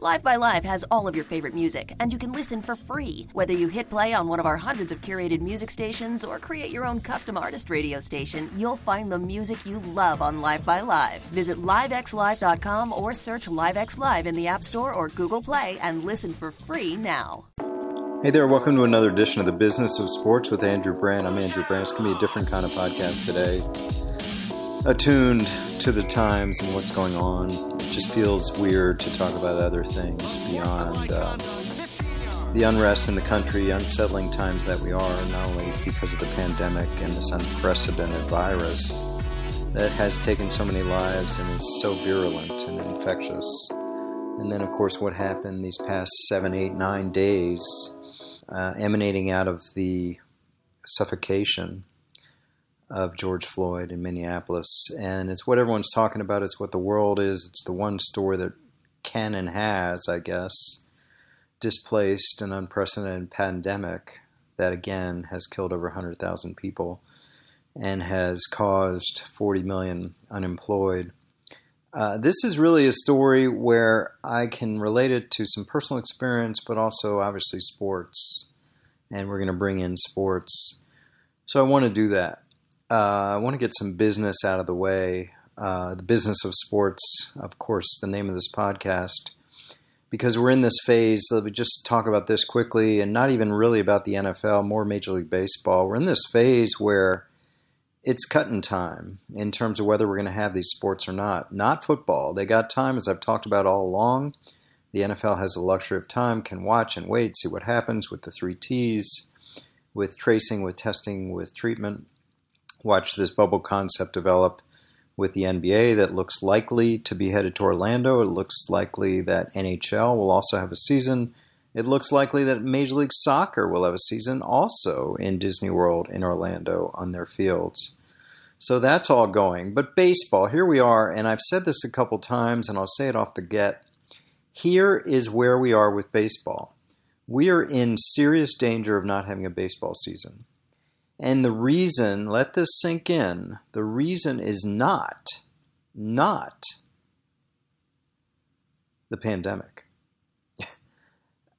Live by Live has all of your favorite music, and you can listen for free. Whether you hit play on one of our hundreds of curated music stations or create your own custom artist radio station, you'll find the music you love on Live by Live. Visit livexlive.com or search LiveX Live in the App Store or Google Play and listen for free now. Hey there, welcome to another edition of the Business of Sports with Andrew Brandt. I'm Andrew Brandt. It's going to be a different kind of podcast today. Attuned to the times and what's going on. Just feels weird to talk about other things beyond um, the unrest in the country, unsettling times that we are, not only because of the pandemic and this unprecedented virus that has taken so many lives and is so virulent and infectious. And then, of course, what happened these past seven, eight, nine days, uh, emanating out of the suffocation of George Floyd in Minneapolis. And it's what everyone's talking about. It's what the world is. It's the one story that can and has, I guess, displaced an unprecedented pandemic that again has killed over 100,000 people and has caused 40 million unemployed. Uh, this is really a story where I can relate it to some personal experience, but also obviously sports. And we're going to bring in sports. So I want to do that uh, I want to get some business out of the way. Uh, the business of sports, of course, the name of this podcast, because we're in this phase. Let me just talk about this quickly, and not even really about the NFL, more Major League Baseball. We're in this phase where it's cutting time in terms of whether we're going to have these sports or not. Not football. They got time, as I've talked about all along. The NFL has the luxury of time, can watch and wait, see what happens with the three T's, with tracing, with testing, with treatment watch this bubble concept develop with the NBA that looks likely to be headed to Orlando. It looks likely that NHL will also have a season. It looks likely that Major League Soccer will have a season also in Disney World in Orlando on their fields. So that's all going. But baseball, here we are, and I've said this a couple times and I'll say it off the get. Here is where we are with baseball. We are in serious danger of not having a baseball season. And the reason, let this sink in, the reason is not, not the pandemic.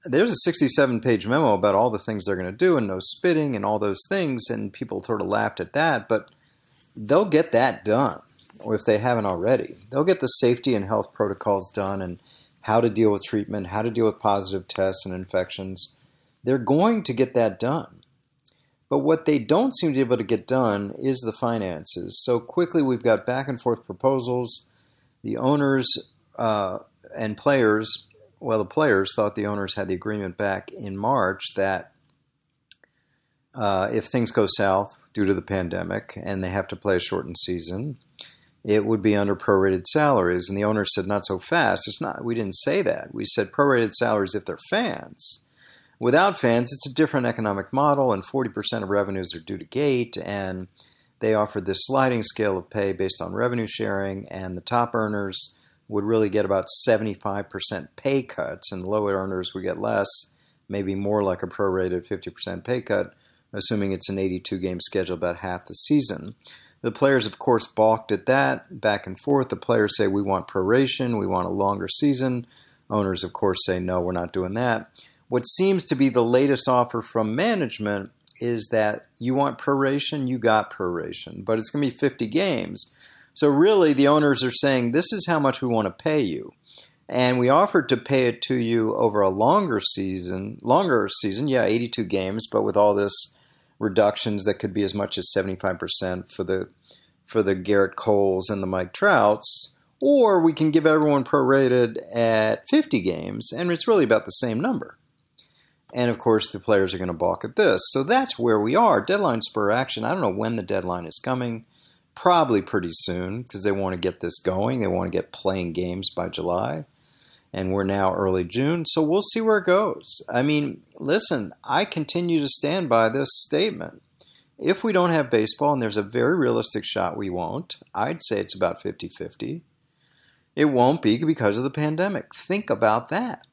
There's a 67 page memo about all the things they're going to do and no spitting and all those things, and people sort of laughed at that, but they'll get that done, or if they haven't already. They'll get the safety and health protocols done and how to deal with treatment, how to deal with positive tests and infections. They're going to get that done. But what they don't seem to be able to get done is the finances. So quickly, we've got back and forth proposals. The owners uh, and players, well, the players thought the owners had the agreement back in March that uh, if things go south due to the pandemic and they have to play a shortened season, it would be under prorated salaries. And the owners said, not so fast. It's not. We didn't say that. We said prorated salaries if they're fans. Without fans, it's a different economic model, and 40% of revenues are due to gate, and they offered this sliding scale of pay based on revenue sharing, and the top earners would really get about 75% pay cuts, and lower earners would get less, maybe more like a prorated 50% pay cut, assuming it's an 82 game schedule, about half the season. The players, of course, balked at that, back and forth. The players say, We want proration, we want a longer season. Owners, of course, say, No, we're not doing that. What seems to be the latest offer from management is that you want proration, you got proration, but it's going to be 50 games. So really, the owners are saying this is how much we want to pay you, and we offered to pay it to you over a longer season, longer season, yeah, 82 games, but with all this reductions that could be as much as 75% for the for the Gerrit Coles and the Mike Trouts, or we can give everyone prorated at 50 games, and it's really about the same number. And of course, the players are going to balk at this. So that's where we are. Deadline spur action. I don't know when the deadline is coming. Probably pretty soon because they want to get this going. They want to get playing games by July. And we're now early June. So we'll see where it goes. I mean, listen, I continue to stand by this statement. If we don't have baseball, and there's a very realistic shot we won't, I'd say it's about 50 50. It won't be because of the pandemic. Think about that.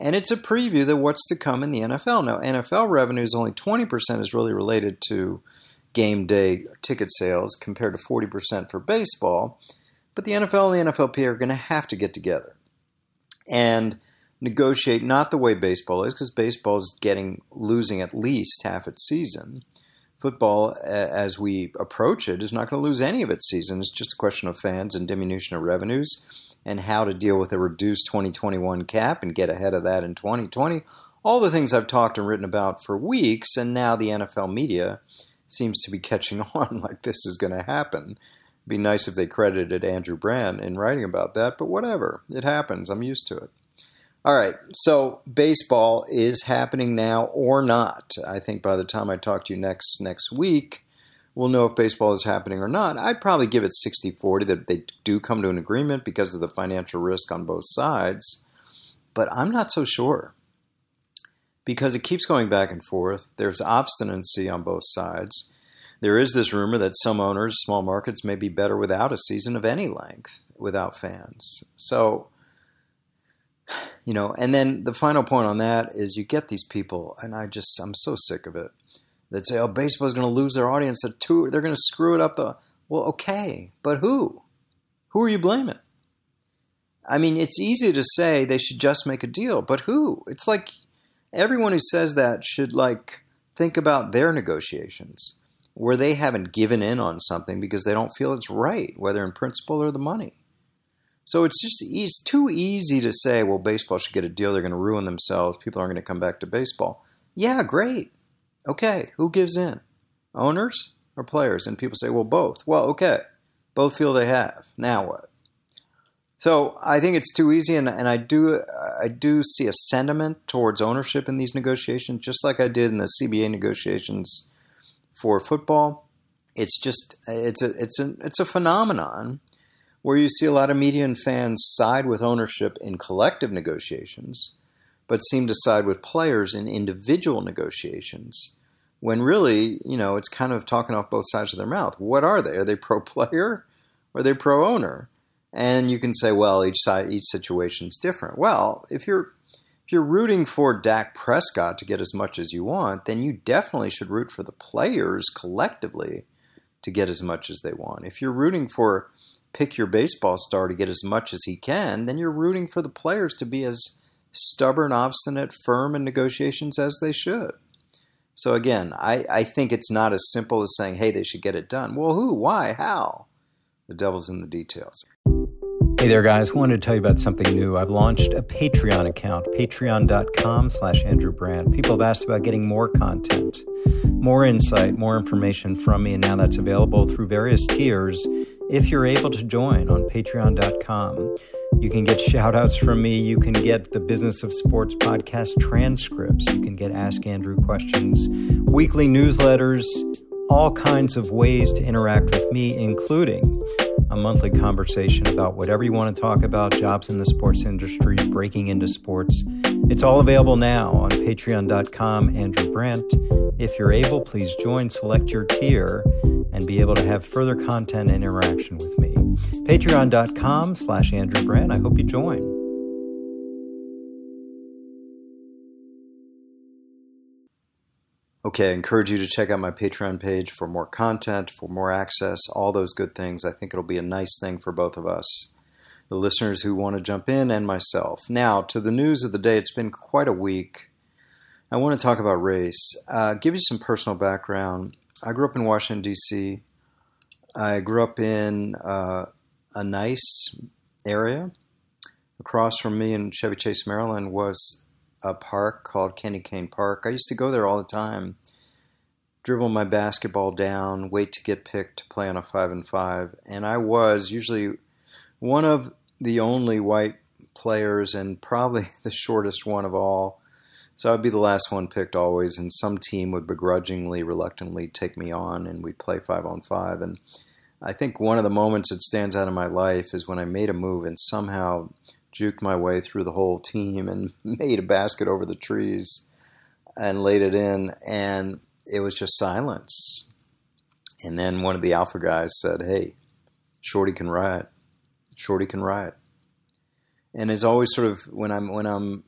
And it's a preview of what's to come in the NFL. Now, NFL revenue is only 20% is really related to game day ticket sales compared to 40% for baseball. But the NFL and the NFLPA are going to have to get together and negotiate not the way baseball is, because baseball is getting losing at least half its season. Football, as we approach it, is not going to lose any of its season. It's just a question of fans and diminution of revenues and how to deal with a reduced 2021 cap and get ahead of that in 2020. All the things I've talked and written about for weeks, and now the NFL media seems to be catching on like this is going to happen. Be nice if they credited Andrew Brandt in writing about that, but whatever. It happens. I'm used to it. All right, so baseball is happening now or not. I think by the time I talk to you next next week, we'll know if baseball is happening or not. I'd probably give it 60 40 that they do come to an agreement because of the financial risk on both sides. But I'm not so sure because it keeps going back and forth. There's obstinacy on both sides. There is this rumor that some owners, small markets, may be better without a season of any length, without fans. So, you know, and then the final point on that is you get these people, and I just, I'm so sick of it that say, "Oh, baseball's going to lose their audience. They're, they're going to screw it up." The well, okay, but who? Who are you blaming? I mean, it's easy to say they should just make a deal, but who? It's like everyone who says that should like think about their negotiations where they haven't given in on something because they don't feel it's right, whether in principle or the money. So it's just it's too easy to say, well, baseball should get a deal. They're going to ruin themselves. People aren't going to come back to baseball. Yeah, great. Okay, who gives in? Owners or players? And people say, well, both. Well, okay, both feel they have. Now what? So I think it's too easy, and, and I do I do see a sentiment towards ownership in these negotiations, just like I did in the CBA negotiations for football. It's just it's a it's a it's a phenomenon where you see a lot of media and fans side with ownership in collective negotiations, but seem to side with players in individual negotiations when really, you know, it's kind of talking off both sides of their mouth. What are they? Are they pro player or are they pro owner? And you can say, well, each side, each situation is different. Well, if you're if you're rooting for Dak Prescott to get as much as you want, then you definitely should root for the players collectively to get as much as they want. If you're rooting for pick your baseball star to get as much as he can, then you're rooting for the players to be as stubborn, obstinate, firm in negotiations as they should. So again, I, I think it's not as simple as saying, hey, they should get it done. Well, who? Why? How? The devil's in the details. Hey there, guys. Wanted to tell you about something new. I've launched a Patreon account, patreon.com slash Andrew Brandt. People have asked about getting more content, more insight, more information from me, and now that's available through various tiers if you're able to join on patreon.com. You can get shout outs from me. You can get the Business of Sports podcast transcripts. You can get Ask Andrew questions, weekly newsletters, all kinds of ways to interact with me, including a monthly conversation about whatever you want to talk about jobs in the sports industry, breaking into sports. It's all available now on patreon.com, Andrew Brandt. If you're able, please join, select your tier, and be able to have further content and interaction with me. Patreon.com slash Andrew Brandt. I hope you join. Okay, I encourage you to check out my Patreon page for more content, for more access, all those good things. I think it'll be a nice thing for both of us, the listeners who want to jump in, and myself. Now, to the news of the day. It's been quite a week. I want to talk about race. Uh, give you some personal background. I grew up in Washington, D.C. I grew up in uh, a nice area. Across from me in Chevy Chase, Maryland, was a park called Candy Cane Park. I used to go there all the time. dribble my basketball down, wait to get picked to play on a five and five. And I was usually one of the only white players and probably the shortest one of all. So I'd be the last one picked always, and some team would begrudgingly, reluctantly take me on, and we'd play five on five. And I think one of the moments that stands out in my life is when I made a move and somehow juked my way through the whole team and made a basket over the trees and laid it in, and it was just silence. And then one of the alpha guys said, Hey, Shorty can ride. Shorty can ride. And it's always sort of when I'm when I'm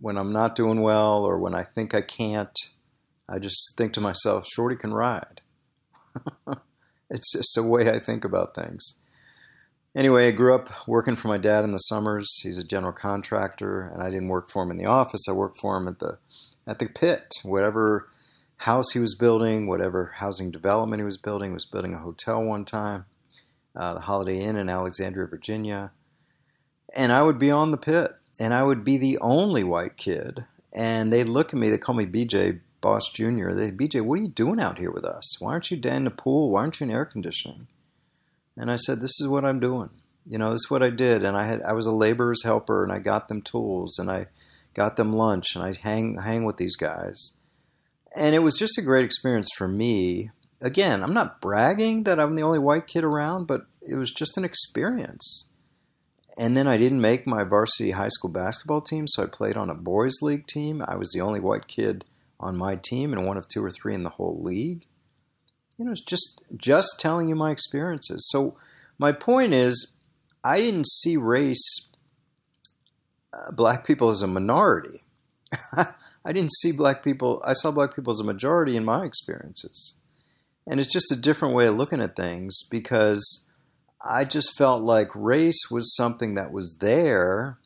when I'm not doing well or when I think I can't, I just think to myself, Shorty can ride. it's just the way I think about things. Anyway, I grew up working for my dad in the summers. He's a general contractor, and I didn't work for him in the office. I worked for him at the at the pit, whatever house he was building, whatever housing development he was building. He was building a hotel one time, uh, the Holiday Inn in Alexandria, Virginia. And I would be on the pit, and I would be the only white kid. And they'd look at me, they call me BJ Boss Jr. They, BJ, what are you doing out here with us? Why aren't you down in the pool? Why aren't you in air conditioning? And I said, this is what I'm doing. You know, this is what I did. And I had, I was a laborer's helper, and I got them tools, and I got them lunch, and I hang hang with these guys and it was just a great experience for me. Again, I'm not bragging that I'm the only white kid around, but it was just an experience. And then I didn't make my varsity high school basketball team, so I played on a boys' league team. I was the only white kid on my team and one of two or three in the whole league. You know, it's just just telling you my experiences. So my point is, I didn't see race, uh, black people as a minority. I didn't see black people, I saw black people as a majority in my experiences. And it's just a different way of looking at things because I just felt like race was something that was there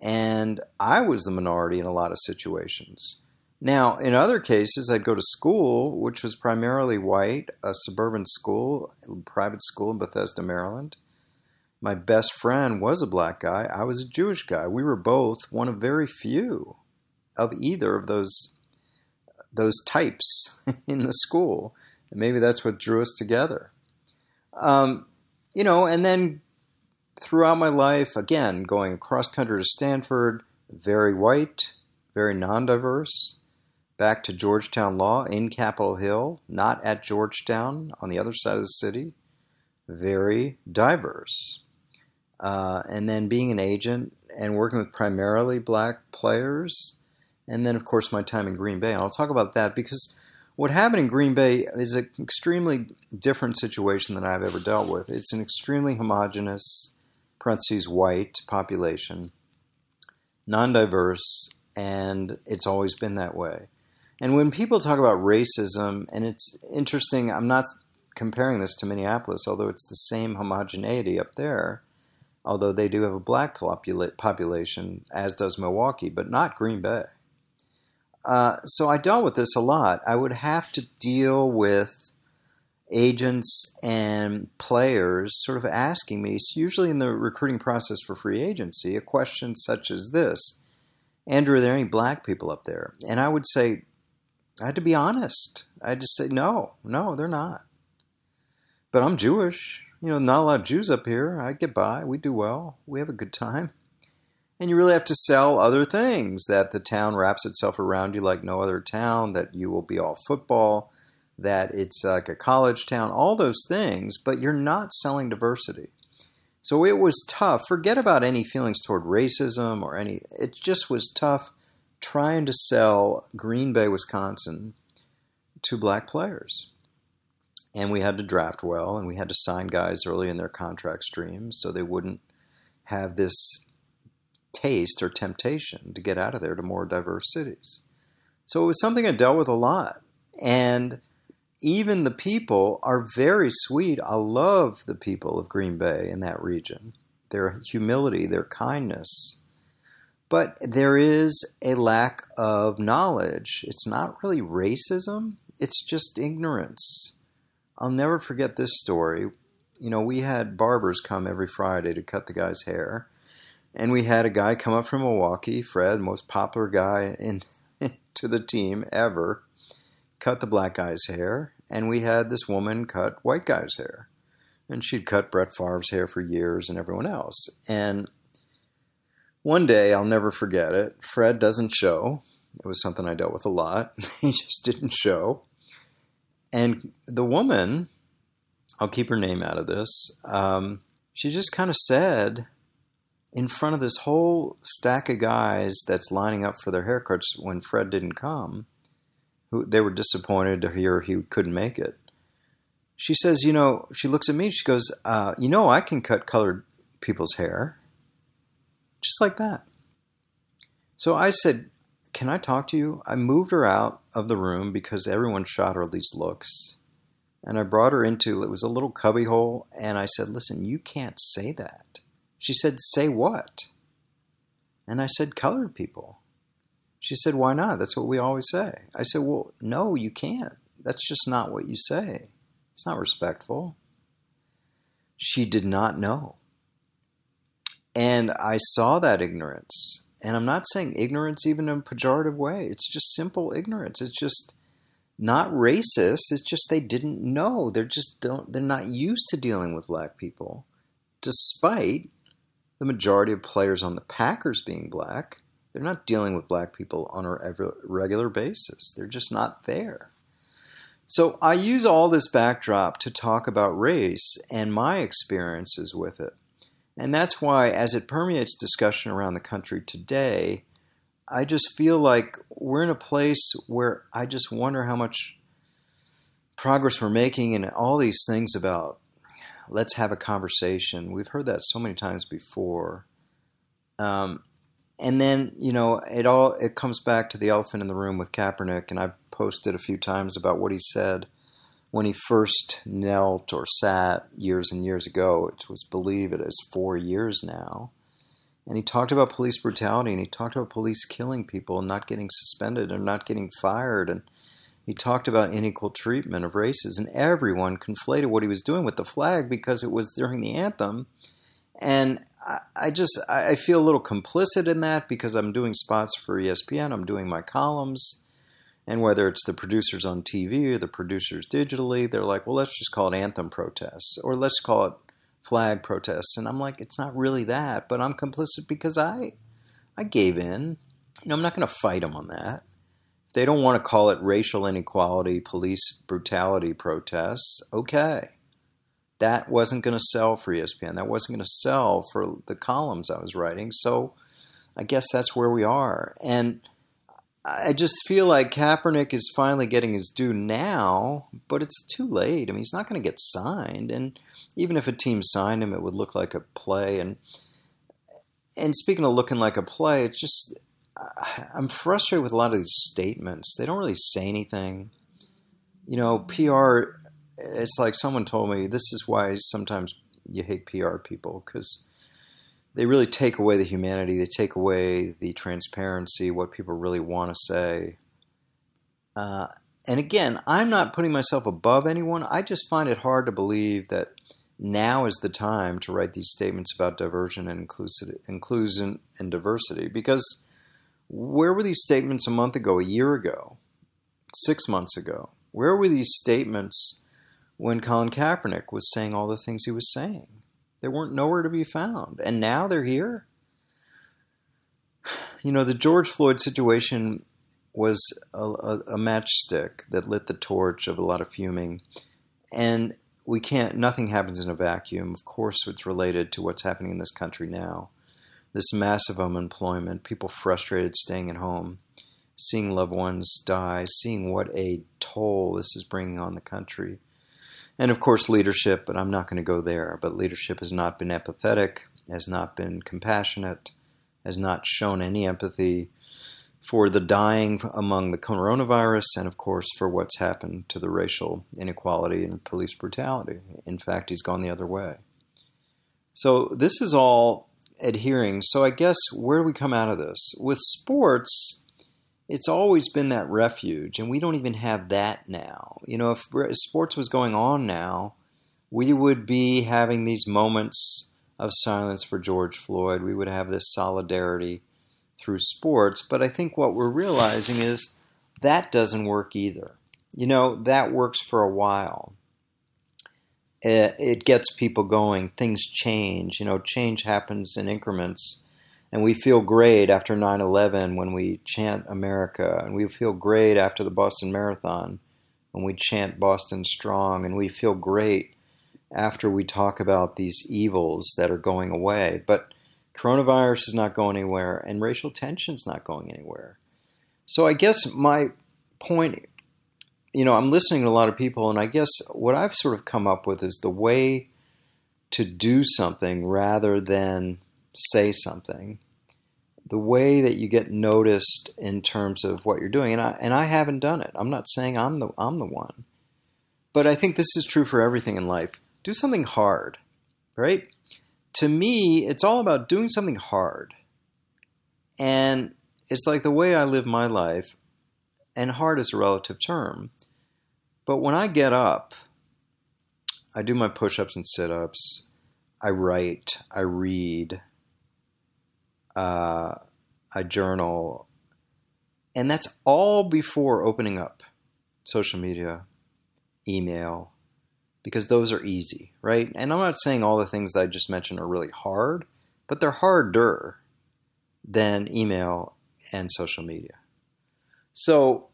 and I was the minority in a lot of situations. Now, in other cases, I'd go to school, which was primarily white, a suburban school, a private school in Bethesda, Maryland. My best friend was a black guy. I was a Jewish guy. We were both one of very few of either of those those types in the school. And maybe that's what drew us together. Um, you know, and then throughout my life, again, going across country to Stanford, very white, very non diverse, back to Georgetown Law in Capitol Hill, not at Georgetown, on the other side of the city, very diverse. Uh, and then being an agent and working with primarily black players and then of course my time in Green Bay. And I'll talk about that because what happened in Green Bay is an extremely different situation than I've ever dealt with. It's an extremely homogenous, parentheses white population, non-diverse, and it's always been that way. And when people talk about racism, and it's interesting, I'm not comparing this to Minneapolis, although it's the same homogeneity up there, although they do have a black popula- population, as does Milwaukee, but not Green Bay. Uh, so I dealt with this a lot. I would have to deal with agents and players sort of asking me, usually in the recruiting process for free agency, a question such as this Andrew, are there any black people up there? And I would say, I had to be honest. I to say, no, no, they're not. But I'm Jewish. You know, not a lot of Jews up here. I get by. We do well. We have a good time. And you really have to sell other things that the town wraps itself around you like no other town, that you will be all football, that it's like a college town, all those things, but you're not selling diversity. So it was tough. Forget about any feelings toward racism or any, it just was tough trying to sell Green Bay, Wisconsin to black players. And we had to draft well, and we had to sign guys early in their contract streams so they wouldn't have this taste or temptation to get out of there to more diverse cities. So it was something I dealt with a lot. And even the people are very sweet. I love the people of Green Bay in that region, their humility, their kindness. But there is a lack of knowledge. It's not really racism, it's just ignorance. I'll never forget this story. You know, we had barbers come every Friday to cut the guy's hair and we had a guy come up from Milwaukee, Fred, most popular guy in to the team ever, cut the black guy's hair, and we had this woman cut white guy's hair. And she'd cut Brett Favre's hair for years and everyone else. And one day, I'll never forget it, Fred doesn't show. It was something I dealt with a lot. he just didn't show. And the woman, I'll keep her name out of this, um, she just kind of said, in front of this whole stack of guys that's lining up for their haircuts when Fred didn't come, who they were disappointed to hear he couldn't make it. She says, you know, she looks at me, she goes, uh, you know, I can cut colored people's hair. Just like that. So I said, can I talk to you? I moved her out of the room because everyone shot her these looks. And I brought her into it was a little cubby hole, and I said, Listen, you can't say that. She said, Say what? And I said, Colored people. She said, Why not? That's what we always say. I said, Well, no, you can't. That's just not what you say. It's not respectful. She did not know. And I saw that ignorance. And I'm not saying ignorance even in a pejorative way. It's just simple ignorance. It's just not racist. It's just they didn't know. They're just don't they're not used to dealing with black people. Despite the majority of players on the Packers being black, they're not dealing with black people on a regular basis. They're just not there. So I use all this backdrop to talk about race and my experiences with it. And that's why, as it permeates discussion around the country today, I just feel like we're in a place where I just wonder how much progress we're making and all these things about let's have a conversation. We've heard that so many times before. Um, and then you know it all it comes back to the elephant in the room with Kaepernick, and I've posted a few times about what he said when he first knelt or sat years and years ago. It was believed it is four years now, and he talked about police brutality, and he talked about police killing people and not getting suspended and not getting fired, and he talked about unequal treatment of races, and everyone conflated what he was doing with the flag because it was during the anthem. And I, just I feel a little complicit in that because I'm doing spots for ESPN, I'm doing my columns, and whether it's the producers on TV or the producers digitally, they're like, well, let's just call it anthem protests or let's call it flag protests. And I'm like, it's not really that, but I'm complicit because I I gave in. You know, I'm not going to fight them on that. They don't want to call it racial inequality, police brutality protests, okay. That wasn't going to sell for ESPN. That wasn't going to sell for the columns I was writing. So I guess that's where we are. And I just feel like Kaepernick is finally getting his due now, but it's too late. I mean, he's not going to get signed, and even if a team signed him, it would look like a play. And and speaking of looking like a play, it's just I'm frustrated with a lot of these statements. They don't really say anything. You know, PR. It's like someone told me this is why sometimes you hate PR people because they really take away the humanity. They take away the transparency, what people really want to say. Uh, and again, I'm not putting myself above anyone. I just find it hard to believe that now is the time to write these statements about diversion and inclusion and diversity because where were these statements a month ago, a year ago, six months ago? Where were these statements when Colin Kaepernick was saying all the things he was saying? They weren't nowhere to be found. And now they're here. You know, the George Floyd situation was a, a, a matchstick that lit the torch of a lot of fuming. And we can't, nothing happens in a vacuum. Of course, it's related to what's happening in this country now this massive unemployment, people frustrated staying at home, seeing loved ones die, seeing what a toll this is bringing on the country. And of course, leadership, but I'm not going to go there. But leadership has not been empathetic, has not been compassionate, has not shown any empathy for the dying among the coronavirus, and of course, for what's happened to the racial inequality and police brutality. In fact, he's gone the other way. So, this is all adhering. So I guess where do we come out of this? With sports, it's always been that refuge, and we don't even have that now. You know, if sports was going on now, we would be having these moments of silence for George Floyd. We would have this solidarity through sports. But I think what we're realizing is that doesn't work either. You know, that works for a while. It, gets people going. Things change. You know, change happens in increments. And we feel great after 9 11 when we chant America. And we feel great after the Boston Marathon when we chant Boston Strong. And we feel great after we talk about these evils that are going away. But coronavirus is not going anywhere, and racial tension is not going anywhere. So I guess my point, you know, I'm listening to a lot of people, and I guess what I've sort of come up with is the way to do something rather than say something. The way that you get noticed in terms of what you're doing, and I and I haven't done it. I'm not saying I'm the I'm the one, but I think this is true for everything in life. Do something hard, right? To me, it's all about doing something hard, and it's like the way I live my life, and hard is a relative term. But when I get up, I do my push ups and sit ups, I write, I read, uh, I journal, and that's all before opening up social media, email, because those are easy, right? And I'm not saying all the things I just mentioned are really hard, but they're harder than email and social media. So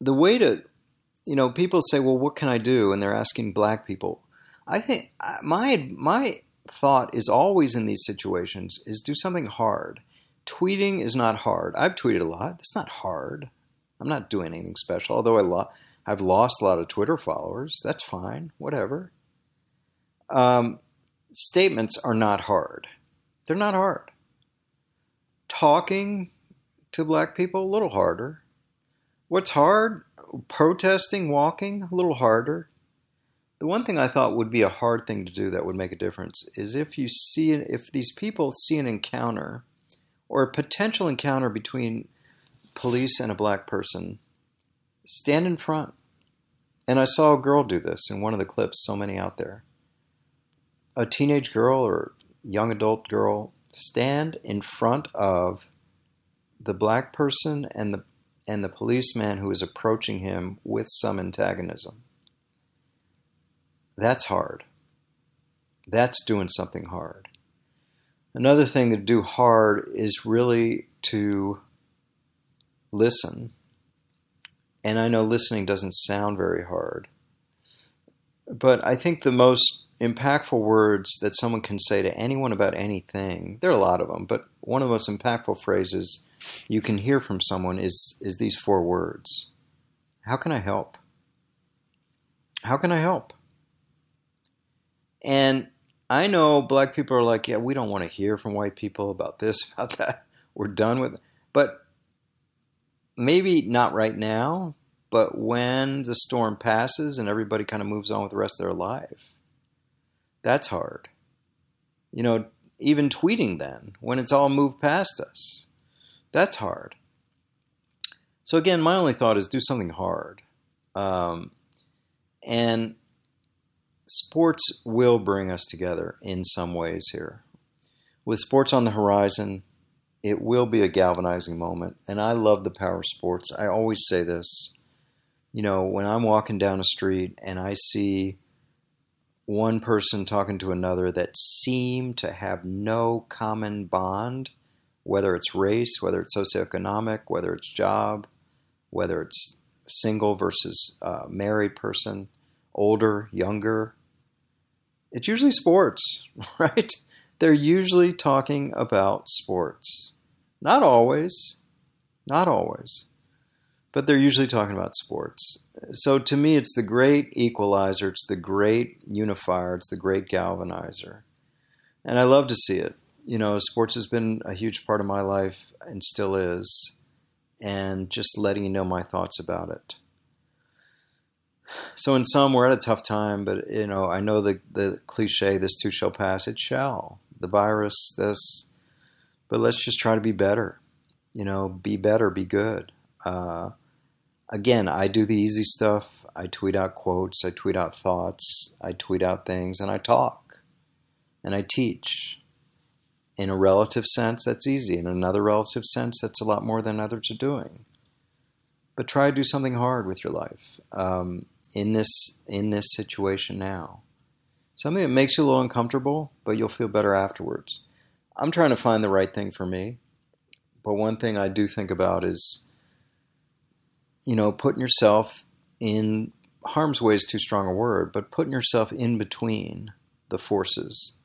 the way to, you know, people say, "Well, what can I do?" and they're asking black people. I think uh, my my thought is always in these situations is do something hard. Tweeting is not hard. I've tweeted a lot. It's not hard. I'm not doing anything special. Although I lo- I've lost a lot of Twitter followers. That's fine. Whatever. Um, statements are not hard. They're not hard talking to black people a little harder. What's hard? Protesting, walking a little harder. The one thing I thought would be a hard thing to do that would make a difference is if you see if these people see an encounter or a potential encounter between police and a black person, stand in front. And I saw a girl do this in one of the clips, so many out there. A teenage girl or young adult girl stand in front of the black person and the and the policeman who is approaching him with some antagonism. That's hard. That's doing something hard. Another thing to do hard is really to listen. And I know listening doesn't sound very hard. But I think the most impactful words that someone can say to anyone about anything. There are a lot of them, but one of the most impactful phrases you can hear from someone is is these four words. How can I help? How can I help? And I know black people are like, yeah, we don't want to hear from white people about this, about that. We're done with it. But maybe not right now, but when the storm passes and everybody kind of moves on with the rest of their life, that's hard. You know, even tweeting then, when it's all moved past us, that's hard. So, again, my only thought is do something hard. Um, and sports will bring us together in some ways here. With sports on the horizon, it will be a galvanizing moment. And I love the power of sports. I always say this. You know, when I'm walking down a street and I see one person talking to another that seem to have no common bond, whether it's race, whether it's socioeconomic, whether it's job, whether it's single versus uh, married person, older, younger. It's usually sports, right? They're usually talking about sports. Not always, not always but they're usually talking about sports. So to me, it's the great equalizer, it's the great unifier, it's the great galvanizer. And I love to see it. You know, sports has been a huge part of my life and still is. And just letting you know my thoughts about it. So in some, we're at a tough time, but you know, I know the the cliche, "This too shall pass." It shall. The virus, this, but let's just try to be better. You know, be better, be good. Uh, again, I do the easy stuff. I tweet out quotes, I tweet out thoughts, I tweet out things, and I talk and I teach. In a relative sense, that's easy. In another relative sense, that's a lot more than others are doing. but try to do something hard with your life um, in this in this situation now. Something that makes you a little uncomfortable, but you'll feel better afterwards. I'm trying to find the right thing for me, but one thing I do think about is, you know, putting yourself in harm's way is too strong a word, but putting yourself in between the forces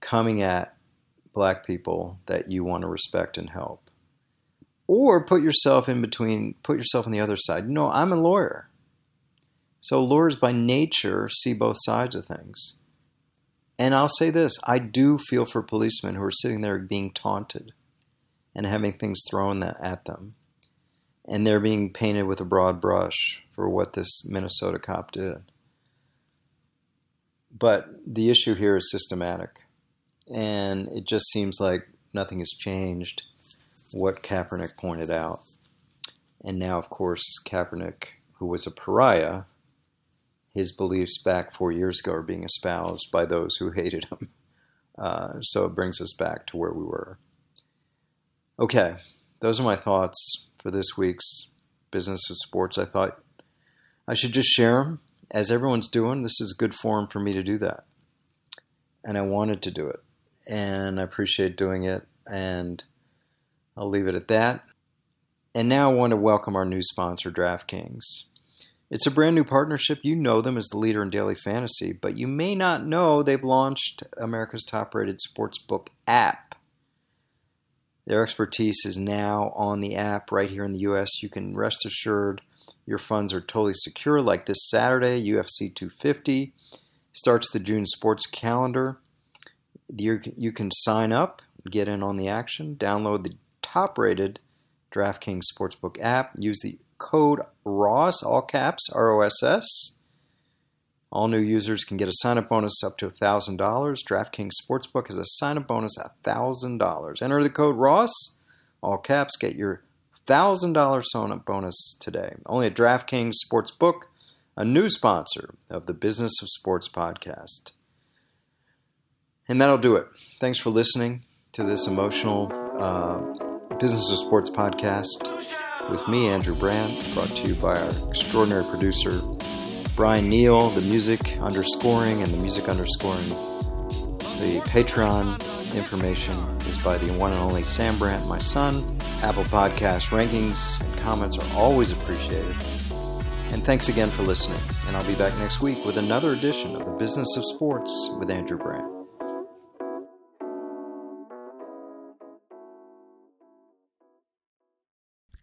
coming at black people that you want to respect and help. Or put yourself in between, put yourself on the other side. You know, I'm a lawyer. So lawyers by nature see both sides of things. And I'll say this I do feel for policemen who are sitting there being taunted and having things thrown at them. And they're being painted with a broad brush for what this Minnesota cop did. But the issue here is systematic. And it just seems like nothing has changed what Kaepernick pointed out. And now, of course, Kaepernick, who was a pariah, his beliefs back four years ago are being espoused by those who hated him. Uh, so it brings us back to where we were. Okay, those are my thoughts for this week's Business of Sports. I thought I should just share them. As everyone's doing, this is a good forum for me to do that. And I wanted to do it. And I appreciate doing it. And I'll leave it at that. And now I want to welcome our new sponsor, DraftKings. It's a brand new partnership. You know them as the leader in daily fantasy, but you may not know they've launched America's top rated sportsbook app. Their expertise is now on the app right here in the US. You can rest assured your funds are totally secure. Like this Saturday, UFC 250 starts the June sports calendar. You can sign up, get in on the action, download the top rated DraftKings Sportsbook app, use the code ROSS, all caps, R O S S. All new users can get a sign up bonus up to $1,000. DraftKings Sportsbook has a sign up bonus $1,000. Enter the code ROSS, all caps, get your $1,000 sign up bonus today. Only at DraftKings Sportsbook, a new sponsor of the Business of Sports podcast. And that'll do it. Thanks for listening to this emotional uh, Business of Sports podcast with me, Andrew Brandt, brought to you by our extraordinary producer, Brian Neal, the music underscoring and the music underscoring. The Patreon information is by the one and only Sam Brandt, my son. Apple Podcast rankings and comments are always appreciated. And thanks again for listening. And I'll be back next week with another edition of the Business of Sports with Andrew Brandt.